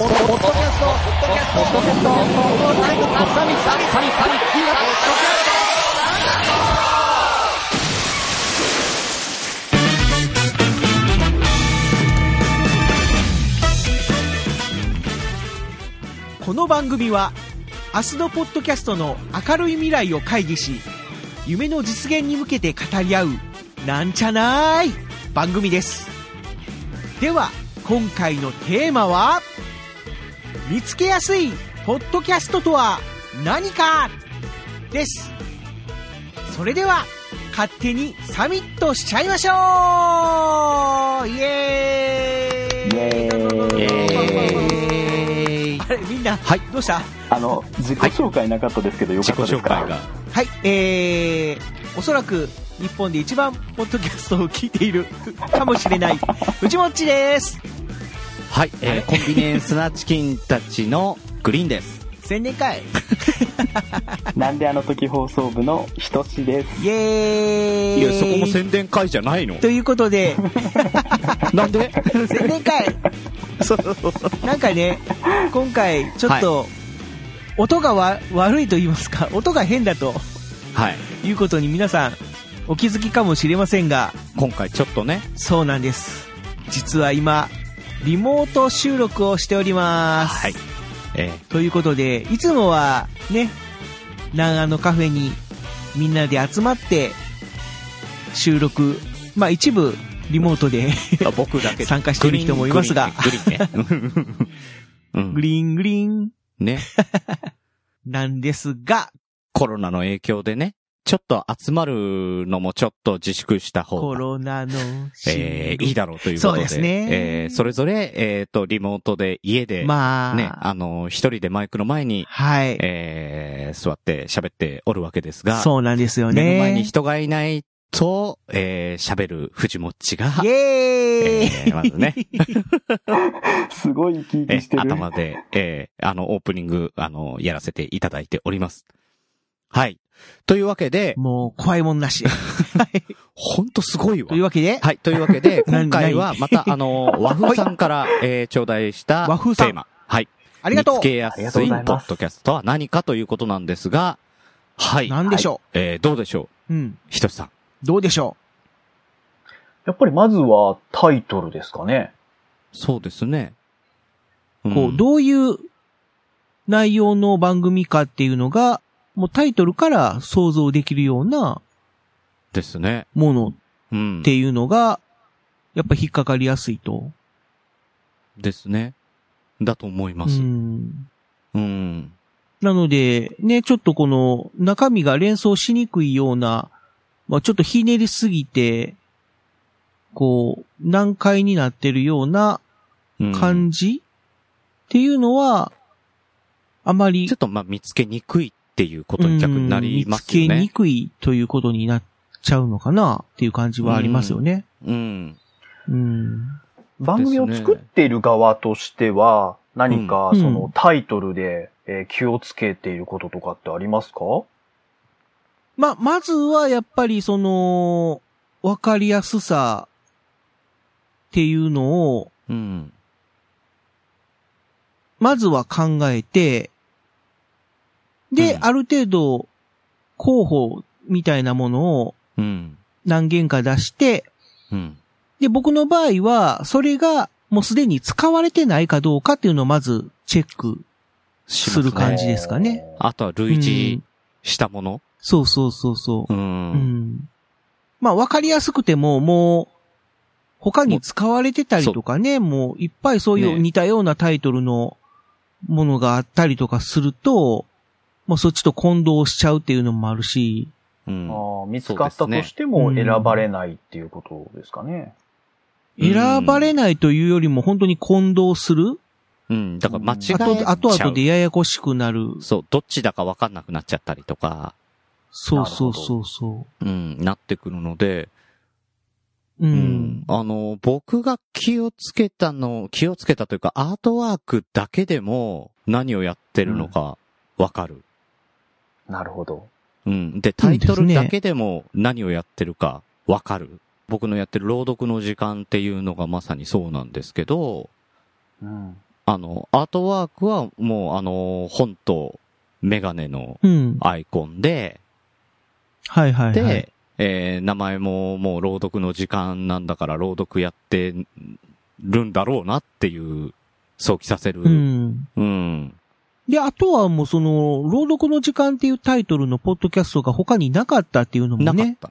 ポッドキャスト、ポッドキャスト、ポッドキャスト、ポッドキャスト、ポッドキャスト、この番組は明日のポッドキャストの明るい未来を会議し夢の実現に向けて語り合うなんちゃなーい番組です。では今回のテーマは「見つけやすいポッドキャストとは何かです。それでは勝手にサミットしちゃいましょう。イエーイ。イエーイ。イエーイあれみんな、はい。どうした？あの、自己紹介なかったですけど、よか自己ったですか？紹介が。はい、えー、おそらく日本で一番ポッドキャストを聞いているかもしれない、内もっちです。はい、えー、コンビニエンスなチキンたちのグリーンです。宣伝会。なんであの時放送部のひとしです。イエーイ。いや、そこも宣伝会じゃないの。ということで、なんで？宣伝会。なんかね、今回ちょっと、音がわ悪いと言いますか、音が変だと。はい。いうことに皆さんお気づきかもしれませんが、今回ちょっとね、そうなんです。実は今、リモート収録をしております。はい。えということで、いつもはね、長野カフェにみんなで集まって収録、まあ一部リモートで僕だけ参加している人もいますがグリーンね。グリーンね。うん グリーングリーンね。なんですが、コロナの影響でね、ちょっと集まるのもちょっと自粛した方コが、ロナのえー、いいだろうということで、そうですね。えー、それぞれ、えっ、と、リモートで家で、まあ、ね、あの、一人でマイクの前に、はい、えー、座って喋っておるわけですが、そうなんですよね。目の前に人がいないと、えー、喋る藤もっちが、イエーイ、えーまずね。すごい生き生えきしてる。頭で、えー、あの、オープニング、あの、やらせていただいております。はい。というわけで、もう怖いもんなし。はいほんとすごいわという。わけで、はい。というわけで、な今回はまた、あの、和風さんから、えー、頂戴した和風さんテーマ。はい。ありがとう見つけやすいポッドキャストとは何かということなんですが、はい。なんでしょえー、どうでしょう？う、うん。ひとしさん。どうでしょやっぱりまずはタイトルですかね。そうですね。う、こう、どういう内容の番組かっていうのが、もうタイトルから想像できるようなですね。ものうん。っていうのが、やっぱ引っかかりやすいと。ですね。だと思いまうす。ん。うん。なので、ね、ちょっとこの中身が連想しにくいような、まあちょっとひねりすぎて、こう、難解になってるようなうん感じ、っていうのは、あまりちょっとまあ見つけにくいっていうことに逆になりますようん見つけにね。くいということになっちゃうのかなっていう感じはありますよね。うん。うん。番組を作っている側としては、何かうんそのタイトルで、えー気をつけていることとかってありますか？まあ、まずはやっぱりその、わかりやすさっていうのを、うん。まずは考えて、で、うんある程度、候補みたいなものをうん。何件か出して、うん。で、僕の場合は、それがもうすでに使われてないかどうかっていうのをまずチェックすする感じですかね。あとは類似したもの？そうそうそうそうう。ん。うん。まあ、わかりやすくても、もう、他に使われてたりとかね、もういっぱいそういうね似たようなタイトルのものがあったりとかすると、もうそっちと混同しちゃうっていうのもあるし、うん。あー見つかったとしても選ばれないっていうことですかね。うん選ばれないというよりも本当に混同する？うん。だから間違えちゃあう。と、後々でややこしくなる。そう、どっちだかわかんなくなっちゃったりとか、そうそうそうそうん、なってくるので、う。う。うんん。あの、僕が気をつけたの、気をつけたというか、アートワークだけでも何をやってるのかわかる。なるほど。うん。で、タイトルだけでも何をやってるかわかる？僕のやってる朗読の時間っていうのがまさにそうなんですけど、うん。あの、アートワークはもう、あの、本とメガネのうん。アイコンで、はいはいはい。で、えー名前ももう朗読の時間なんだから朗読やってるんだろうなっていう、想起させる。う。ん。うん。で、あとはもうその、朗読の時間っていうタイトルのポッドキャストが他になかったっていうのもね、なかった。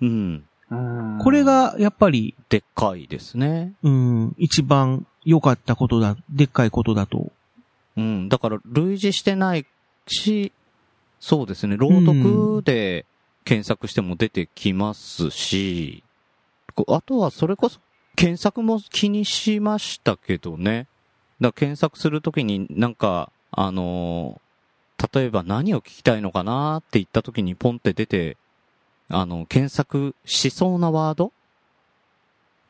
うん。うんこれ、がやっぱり、でっかいですね。うん、一番良かったことだ、でっかいことだと。うん。だから、類似してないし、そうですね、朗読で検索しても出てきますし、こあとはそれこそ、検索も気にしましたけどね。だから検索するときになんか、あのー例えば何を聞きたいのかなって言ったときにポンって出て、あの、検索しそうなワード？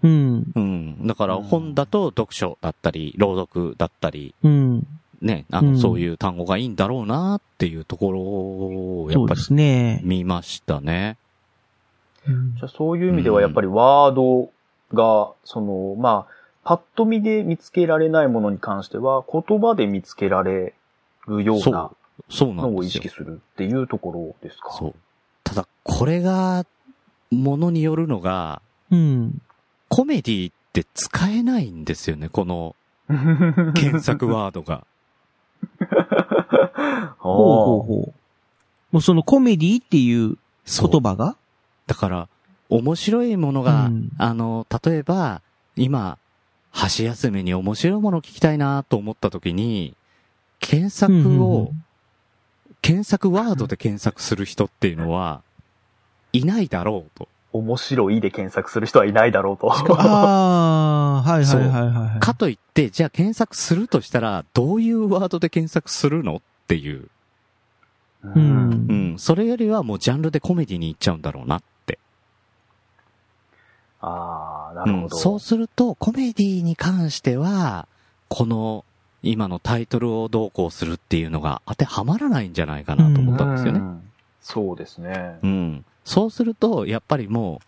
うん、うん。だから本だと読書だったり、朗読だったり、うん。ね、あの、うんそういう単語がいいんだろうなっていうところを、やっぱりすね。見ましたね。うんじゃあそういう意味ではやっぱりワードが、その、まあ、パッと見で見つけられないものに関しては、言葉で見つけられるようそうなそうなんですよのを意識。するっていうところですか？そう。ただ、これが、ものによるのが、うん。コメディって使えないんですよね、この検索ワードが。ほうほうほう。もうそのコメディっていう言葉が？だから、面白いものが、うんあの、例えば、今、箸休めに面白いものを聞きたいなと思った時に、検索を、検索ワードで検索する人っていうのは、いないだろうと。面白いで検索する人はいないだろうと。ああ、はいはいはいはいはい。かといって、じゃあ検索するとしたら、どういうワードで検索するのっていう。ううんうん。それよりはもうジャンルでコメディに行っちゃうんだろうなって。ああ、なうん。るほど。そうすると、コメディに関しては、この、今のタイトルをどうこうするっていうのが当てはまらないんじゃないかなと思ったんですよね。うんそうですねう。ん。そうすると、やっぱりも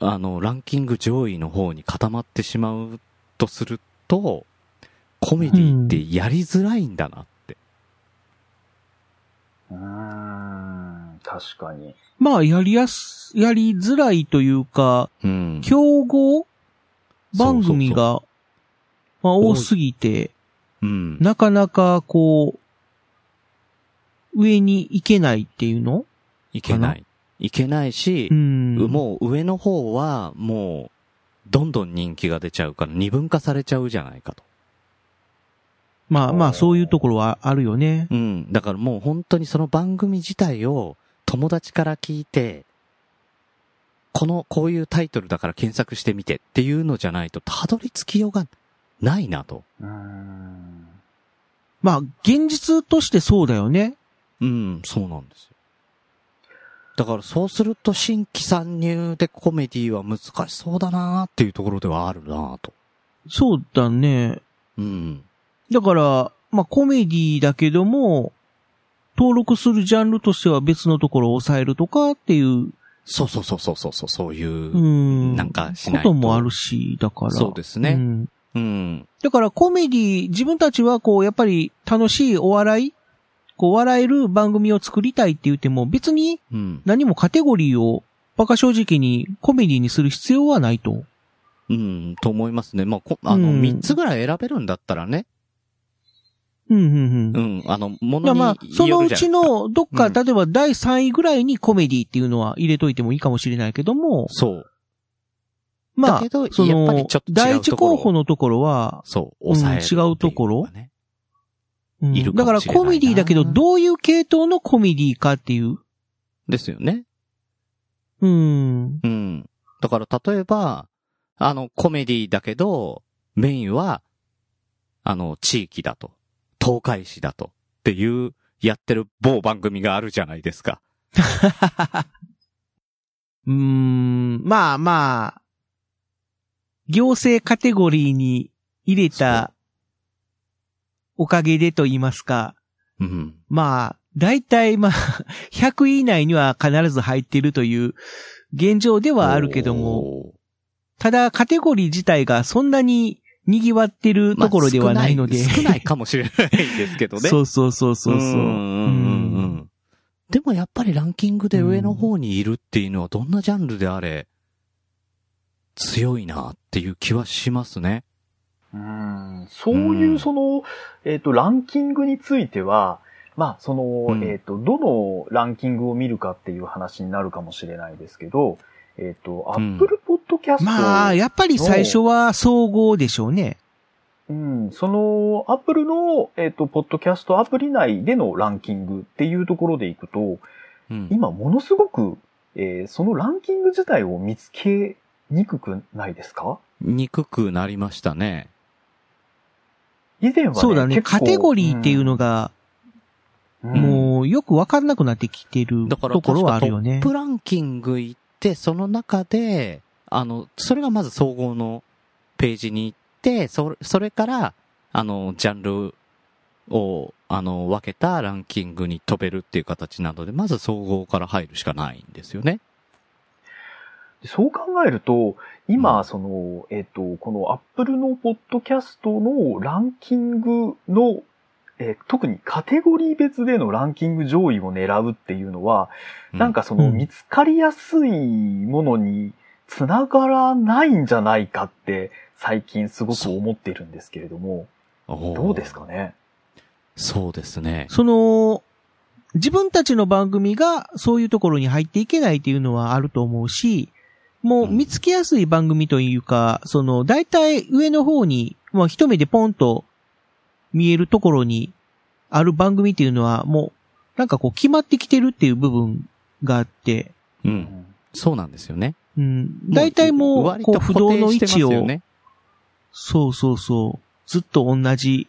う、あの、ランキング上位の方に固まってしまうとすると、コメディってやりづらいんだなって。うーん、確かに。まあ、やりやす、やりづらいというか、うん。競合番組そうそうが、まあ、多すぎて、うん。なかなかこう、上に行けないっていうの？いけない。いけないしう、ん。もう上の方は、もう、どんどん人気が出ちゃうから二分化されちゃうじゃないかと。まあまあ、そういうところはあるよね。うん。だからもう本当にその番組自体を友達から聞いて、この、こういうタイトルだから検索してみてっていうのじゃないとたどり着きようがないなと。まあ、現実としてそうだよね。うん、そうなんですよ。だからそうすると新規参入でコメディは難しそうだなっていうところではあるなと。そうだね。うん。だから、まあ、コメディだけども、登録するジャンルとしては別のところを抑えるとかっていう、そうそうそうそうそうそう、そういう。うん。なんかしこないとともあるし、だから。そうですねんうん。だからコメディ、自分たちはこう、やっぱり楽しいお笑い、こう、笑える番組を作りたいって言っても、別にうん。何もカテゴリーを、バカ正直にコメディにする必要はないと。うん、と思いますね。まあ、こあの、うん三つぐらい選べるんだったらね。うん、うん、うん。うん、あの、ものにまあ、そのうち。の、どっか、うん例えば第3位ぐらいにコメディっていうのは入れといてもいいかもしれないけども、そう。まあその第一候補のところは、そう、うん抑えるってい違うところ？うんいるかだからコメディだけど、どういう系統のコメディかっていう。ですよね。うん。うん。だから、例えば、あの、コメディだけど、メインは、あの、地域だと。東海市だと。っていう、やってる某番組があるじゃないですか。うーん、まあまあ、行政カテゴリーに入れたおかげでと言いますか、うん。まあ、大体まあ、100位以内には必ず入っているという現状ではあるけども、も。ただカテゴリー自体がそんなに賑わってるところではないので。まあ少ない少ないかもしれないですけどね。そうそうそうそうそう。んうでもやっぱりランキングで上の方にいるっていうのはどんなジャンルであれ、強いなっていう気はしますね。うんそういううんその、えっ、と、ランキングについては、まあ、その、うんえっ、と、どのランキングを見るかっていう話になるかもしれないですけど、えっ、と、アうんップルポッドキャスト、まあ、やっぱり最初は総合でしょうね。うん、その、アップルの、えっ、と、ポッドキャストアプリ内でのランキングっていうところでいくと、うん。今ものすごく、えーそのランキング自体を見つけにくくないですか？憎くなりましたね。以前はね、そうだね。カテゴリーっていうのが、うんもうよくわかんなくなってきてるだからところはあるよねトッ。プランキング行って、その中で、あの、それがまず総合のページに行って、それ、それから、あの、ジャンルを、あの、分けたランキングに飛べるっていう形なので、まず総合から入るしかないんですよね。そう考えると、今、うんその、えっ、と、このアップルのポッドキャストのランキングの、えー特にカテゴリー別でのランキング上位を狙うっていうのは、なんかそのうん。見つかりやすいものにつながらないんじゃないかって最近すごく思っているんですけれども、うん、どうですかね？そうですね。その、自分たちの番組がそういうところに入っていけないっていうのはあると思うし、もう見つけやすい番組というか、その、大体上の方に、まあ一目でポンと見えるところにある番組っていうのはもう、なんかこう決まってきてるっていう部分があって、う。うんんそうなんですよね。うん、大体もう、割ことう不動の位置を、ね。そうそうそう、ずっと同じ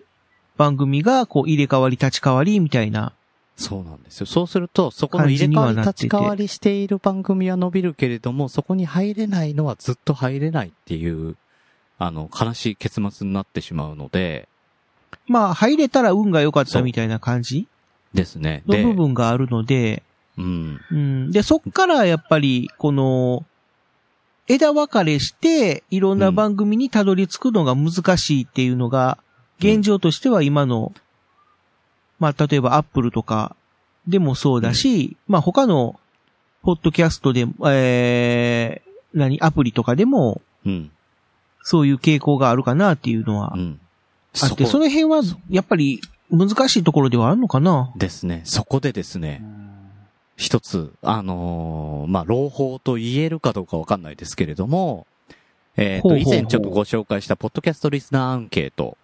番組がこう入れ替わり立ち替わりみたいな、そうなんですよ。そうすると、そこの入れ替わり立ち替わりしている番組は伸びるけれども、そこに入れないのはずっと入れないっていう、あの、悲しい結末になってしまうので、まあ入れたら運が良かったみたいな感じですね。ので、部分があるので、うん。うん。で、そっからやっぱり、この、枝分かれして、いろんな番組にたどり着くのが難しいっていうのが、現状としては今の、まあ、例えばアップルとかでもそうだし、まあ他の、ポッドキャストで、えー、何、アプリとかでも、うん。そういう傾向があるかなっていうのはうん。あって、その辺は、やっぱり難しいところではあるのかな？ですね。そこでですね、うん一つ、あのーまあ、朗報と言えるかどうかわかんないですけれども、えっ、と、ほうほうほう以前ちょっとご紹介したポッドキャストリスナーアンケート、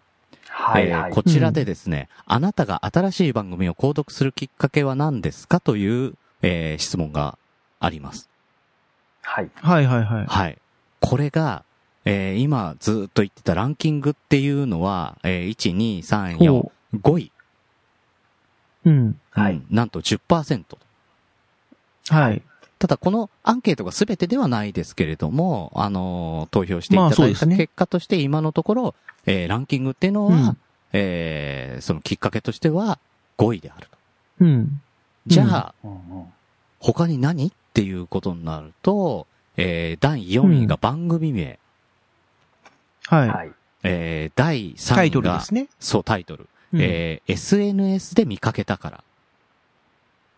はいはい。えーこちらでですね、あなたが新しい番組を購読するきっかけは何ですかという、えー質問があります。はい。はいはいはい。はい。これが、えー今ずっと言ってたランキングっていうのは、えー1、2、3、4ほ、5位。うん。はいうんなんと10%。はい。ただこのアンケートが全てではないですけれども、あのー投票していまあただいた結果として今のところ、えーランキングっていうのは、うんえーそのきっかけとしては5位であると。うん。じゃあ、うんうん他に何っていうことになると、えー第4位が番組名、はい。はい。えー第3位が、タイトルですね。そう、タイトル。うんえー SNS で見かけたから。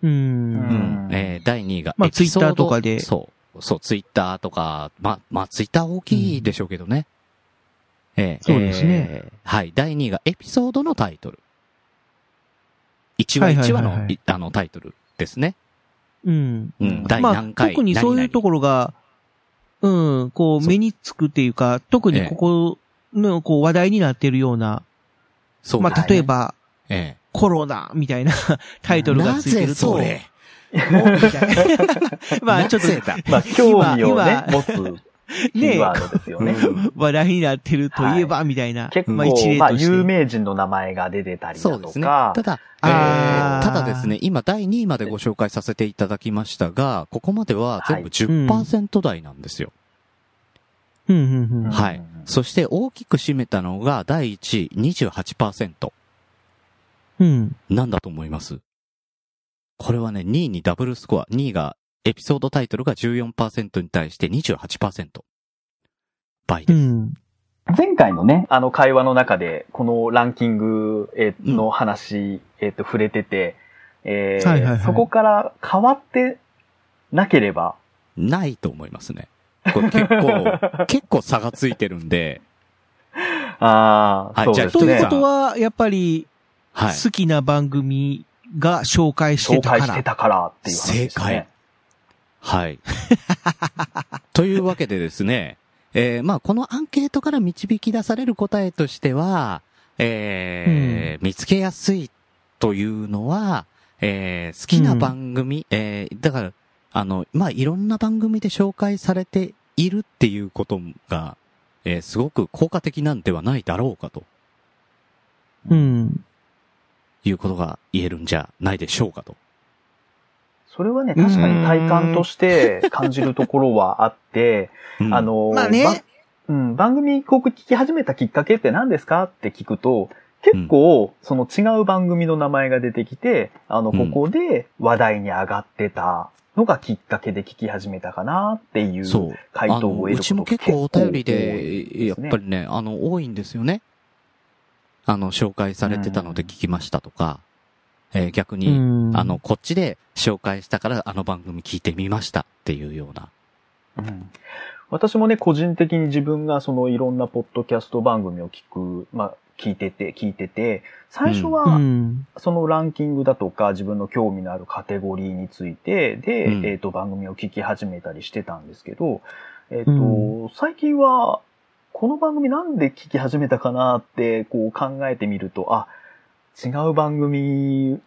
う。うんうん。えー第2位が、まあエピソード Twitter とかでそう。そう、ツイッターとか、ま、まあ、ツイッター大きいでしょうけどね。えーそうですねえーはい。第2位がエピソードのタイトル。1話1話の、はいはいはいはいいあの、タイトルですね。うん。うん。第まあ何、回、特にそういうところが、うん、こう、そう。目につくっていうか、特にここの、こう、話題になってるような、そうまあ、例えば、えコロナみたいな タイトえルがついてると、なぜそれもうみたいな。まあ、ちょっとまあ、興味を今ね、持つキーワードですよね。話題になってるといえば、みたいな。結構、まあ、一例まあ。有名人の名前が出てたりだとそうですね。かた、だ、えただですね、今第2位までご紹介させていただきましたが、ここまでは全部はい10%台なんですよ。うん、うん、うん。はいうんそして大きく占めたのが第1位28%。うん。なんだと思います？これはね、2位にダブルスコア。2位が、エピソードタイトルが14%に対して28%。倍うです。ん。前回のね、あの会話の中で、このランキングえーの話、えっ、と、触れてて、えーはいはいはいそこから変わってなければ、ないと思いますね。これ結構、結構差がついてるんで、ああ、はいじゃあそうですねというこ。とは、やっぱり、はい。好きな番組が紹介して紹たから。介してたからっていう話ですね。正解。はい。というわけでですね、えーまあ、このアンケートから導き出される答えとしては、えー見つけやすいというのは、えー好きな番組、えーだから、あの、まあ、いろんな番組で紹介されているっていうことが、えーすごく効果的なんではないだろうかとうん。いうことが言えるんじゃないでしょうかと。それはね、確かに体感として感じるところはあって、うん。あ、の、まあね。ばうん、番組広告聞き始めたきっかけって何ですかって聞くと、結構、その違う番組の名前が出てきて、あの、うん。ここで話題に上がってたのがきっかけで聞き始めたかなっていうそう。回答を得ることうちも結構お便りで、やっぱりね、あの、多いんですよね。あの、紹介されてたので聞きましたとか、えー逆に、うん。あの、、こっちで紹介したからあの番組聞いてみましたっていうような。うん。私もね、個人的に自分がそのいろんなポッドキャスト番組を聞く、まあ、聞いてて、聞いてて、最初うは、ん。そのランキングだとか自分の興味のあるカテゴリーについてで、うん。えっ、と、番組を聞き始めたりしてたんですけど、えっ、と、う最近は、この番組なんで聞き始めたかなって、こう考えてみると、あ、違う番組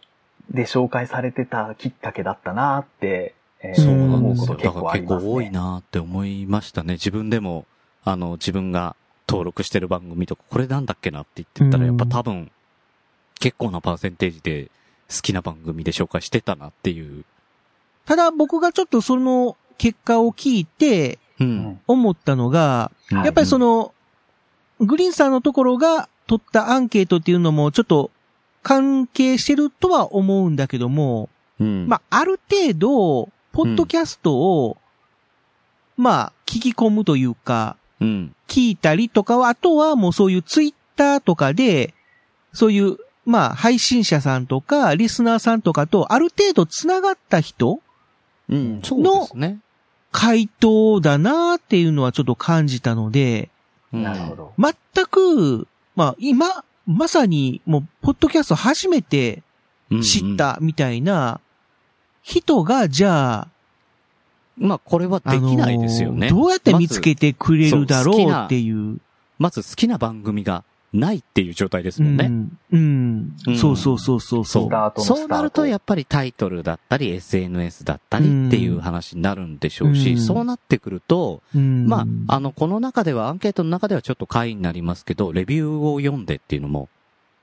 で紹介されてたきっかけだったなって、えーそうなうですよこと結構あります、ね。だから結構多いなって思いましたね。自分でも、あの、自分が登録してる番組とか、これなんだっけなって言ってたら、やっぱ多分、結構なパーセンテージで好きな番組で紹介してたなっていう。ただ僕がちょっとその結果を聞いて思ったのが、うんやっぱりその、グリーンさんのところが取ったアンケートっていうのもちょっと関係してるとは思うんだけども、うん。まあ、ある程度、ポッドキャストを、まあ、聞き込むというか、うん。聞いたりとかは、あとはもうそういうツイッターとかで、そういう、まあ、配信者さんとか、リスナーさんとかと、ある程度繋がった人うん。そうですね。回答だなーっていうのはちょっと感じたので、うんなるほど。全く、まあ、今、まさに、もう、ポッドキャスト初めて知っ。たみたいな人が、じゃあ、まあ、これはできないですよね。あのーどうやって見つけてくれるだろうっていう。まず好きな番組がないっていう状態ですもんね。うん。うんうんそうそうそうそうそう。スタートのスタートそうなるとやっぱりタイトルだったり SNS だったりっていう話になるんでしょうし、うんそうなってくると、うんまあ、あの、この中では、アンケートの中ではちょっと回になりますけど、レビューを読んでっていうのも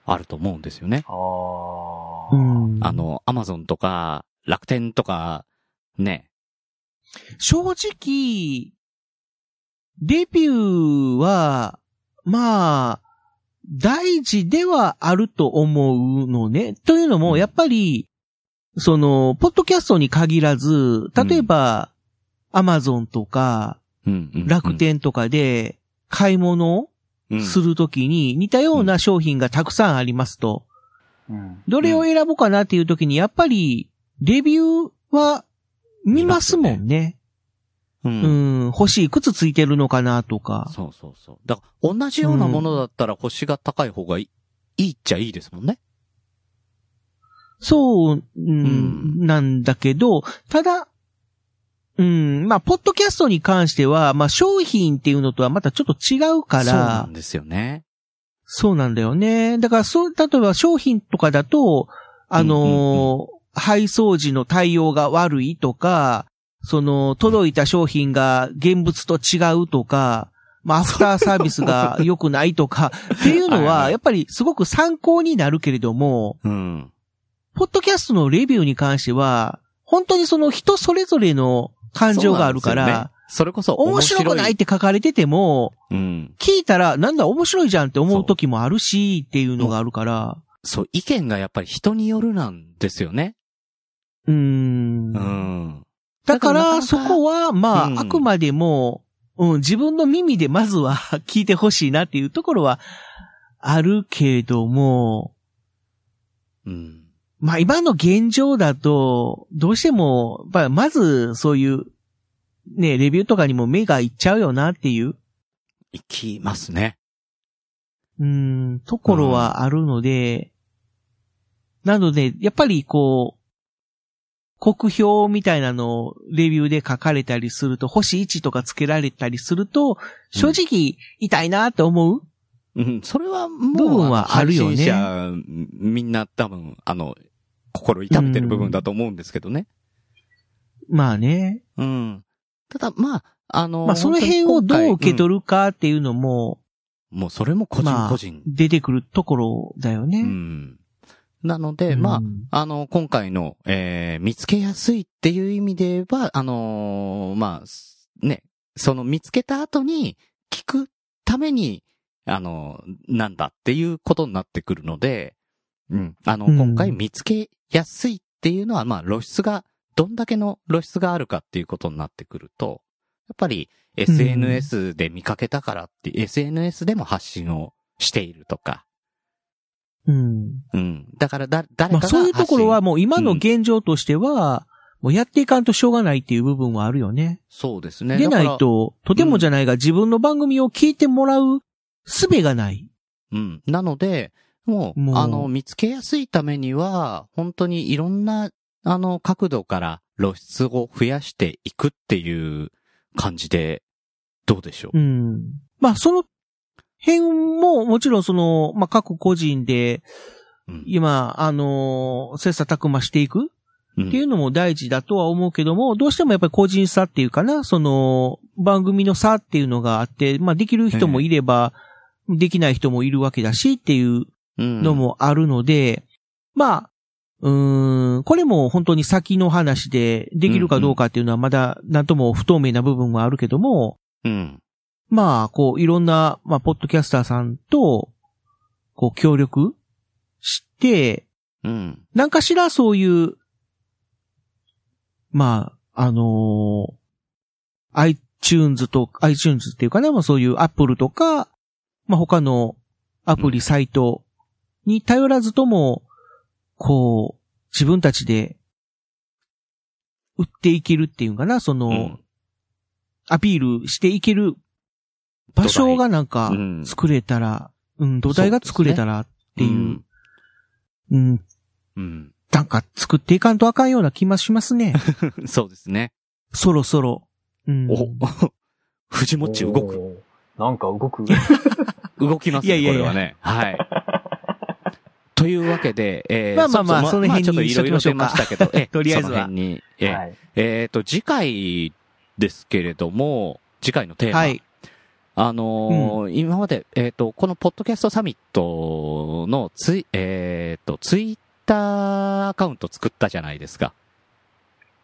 あると思うんですよね。ああの、アマゾンとか、楽天とか、ね。正直、レビューは、まあ、大事ではあると思うのね。というのも、うん。やっぱり、その、ポッドキャストに限らず、例えば、アマゾンとか、楽天とかで、買い物するときに似たような商品がたくさんありますと。うん。どれを選ぼうかなっていうときに、やっぱり、レビューは見ますもんね。う。うんん、星いくつついてるのかなとか。そうそうそう。だから、同じようなものだったら星が高い方がいい、いいっちゃいいですもんね。そう、うんんなんだけど、ただ、うん、まあ、ポッドキャストに関しては、まあ、商品っていうのとはまたちょっと違うかそうならん、ですよね。そうなんだよね。だから、そう、例えば商品とかだと、あのー配送時の対応が悪いとか、その、届いた商品が現物と違うとか、まあ、アフターサービスが良くないとか、っていうのはやっぱりすごく参考になるけれども、うん。ポッドキャストのレビューに関しては、本当にその人それぞれの感情があるから、それこそ面白くないって書かれてても、うん。聞いたらなんだ面白いじゃんって思う時もあるし、っていうのがあるから、そう、意見がやっぱり人によるなんですよね。うーん。うん。だからそこは、まあ、うん。あくまでも、うん、自分の耳でまずは 聞いてほしいなっていうところはあるけども、うん。まあ今の現状だと、どうしても、まずそういう、ね、レビューとかにも目がいっちゃうよなっていう、いきますね。うん、ところはあるので、なので、やっぱりこう、国評みたいなのをレビューで書かれたりすると、星1とかつけられたりすると、正直痛いなって思う、うん、それはもう、部分はあるよね者みんな多分、あの、心痛めてる部分だと思うんですけどね。まあね。うん。ただ、まあ、あの、まあその辺をどう受ける、取るかっていうのもうんもうそれも個人個人。出てくるところだよね。うん。なので、まあ、うん。あの、今回の、えー見つけやすいっていう意味で言えば、あのーまあ、すね、その見つけた後に聞くために、あのなんだっていうことになってくるので、うん。あの、うん。今回見つけやすいっていうのは、まあ、露出が、どんだけの露出があるかっていうことになってくると、やっぱり SNS で見かけたからって、SNS でも発信をしているとか、うん。うん。だからだ、誰かがまあそういうところはもう今の現状としては、もうやっていかんとしょうがないっていう部分はあるよね。そうですね。でないと、とてもじゃないが自分の番組を聞いてもらう術がない。うん。なので、もう、もうあの、見つけやすいためには、本当にいろんな、あの、角度から露出を増やしていくっていう感じで、どうでしょう？うん。まあその辺ももちろんその、まあ各個人でうん。今、あのー切磋琢磨していくうんっていうのも大事だとは思うけども、どうしてもやっぱり個人差っていうかな、その、番組の差っていうのがあって、まあできる人もいれば、できない人もいるわけだしっていううんのもあるので、まあ、うーん、これも本当に先の話でできるかどうかっていうのはまだなんとも不透明な部分はあるけども、うん。まあ、こう、いろんな、まあ、ポッドキャスターさんと、こう、協力して、うん。なんかしらそういう、まあ、あのー iTunes と、iTunes っていうかな、まあそういう Apple とか、まあ他のアプリ、サイトに頼らずとも、こう、自分たちで、売っていけるっていうかな、その、うんアピールしていける場所がなんかうん作れたら、うん、土台が作れたらっていう、うん、うん。なんか作っていかんとあかんような気もしますね。うん。そうですね。そろそろ。うん、お、藤もっち動く。なんか動く。動きますね、いやいやいやこれはね。はい。というわけで、えー、まあまあまあううその辺にちょっといろいろ出ましたけど、えとりあえずはその辺に、えーはい。えーと、次回ですけれども、次回のテーマ。はい。あのー今まで、えっ、と、このポッドキャストサミットのツイ、えっ、と、ツイッターアカウント作ったじゃないですか。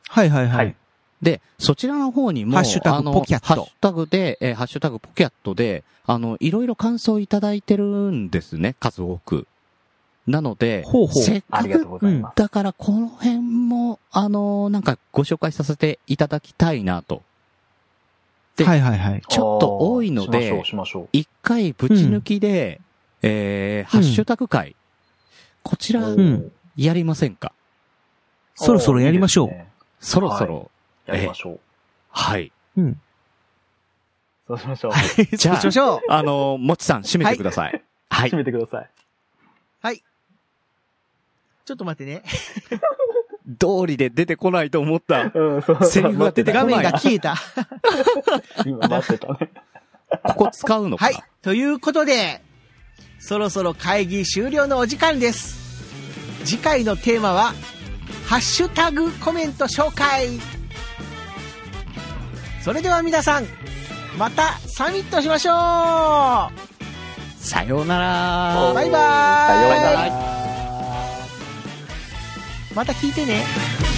はいはいは。はいい。で、そちらの方にも、ハッシュタグあのポキャットハッシュタグで、えーハッシュタグポキャットで、あの、いろいろ感想いただいてるんですね、数多く。なので、ほうほうせっかありがとうく、ございます。だからこの辺も、あのーなんかご紹介させていただきたいなと。ではいはいはい。ちょっと多いのであーしましょう、しましょう。一回ぶち抜きで、えー、ハッシュタグ会、こちら、んやりませんか？そろそろやりましょういいねそろそろ、やりましょう。はい。うん。そうしましょう。じゃあそうしましょう。あのーもちさん、締めてください。はい閉。めてください。ちょっと待ってね。通りで出てこないと思った。うん、そう。セリフが出てこない画面が消えた。今待ってたね。ここ使うのかな？はい。ということで、そろそろ会議終了のお時間です。次回のテーマは、ハッシュタグコメント紹介。それでは皆さん、またサミットしましょうさようなら。バイバーイさようなら。また聞いてね。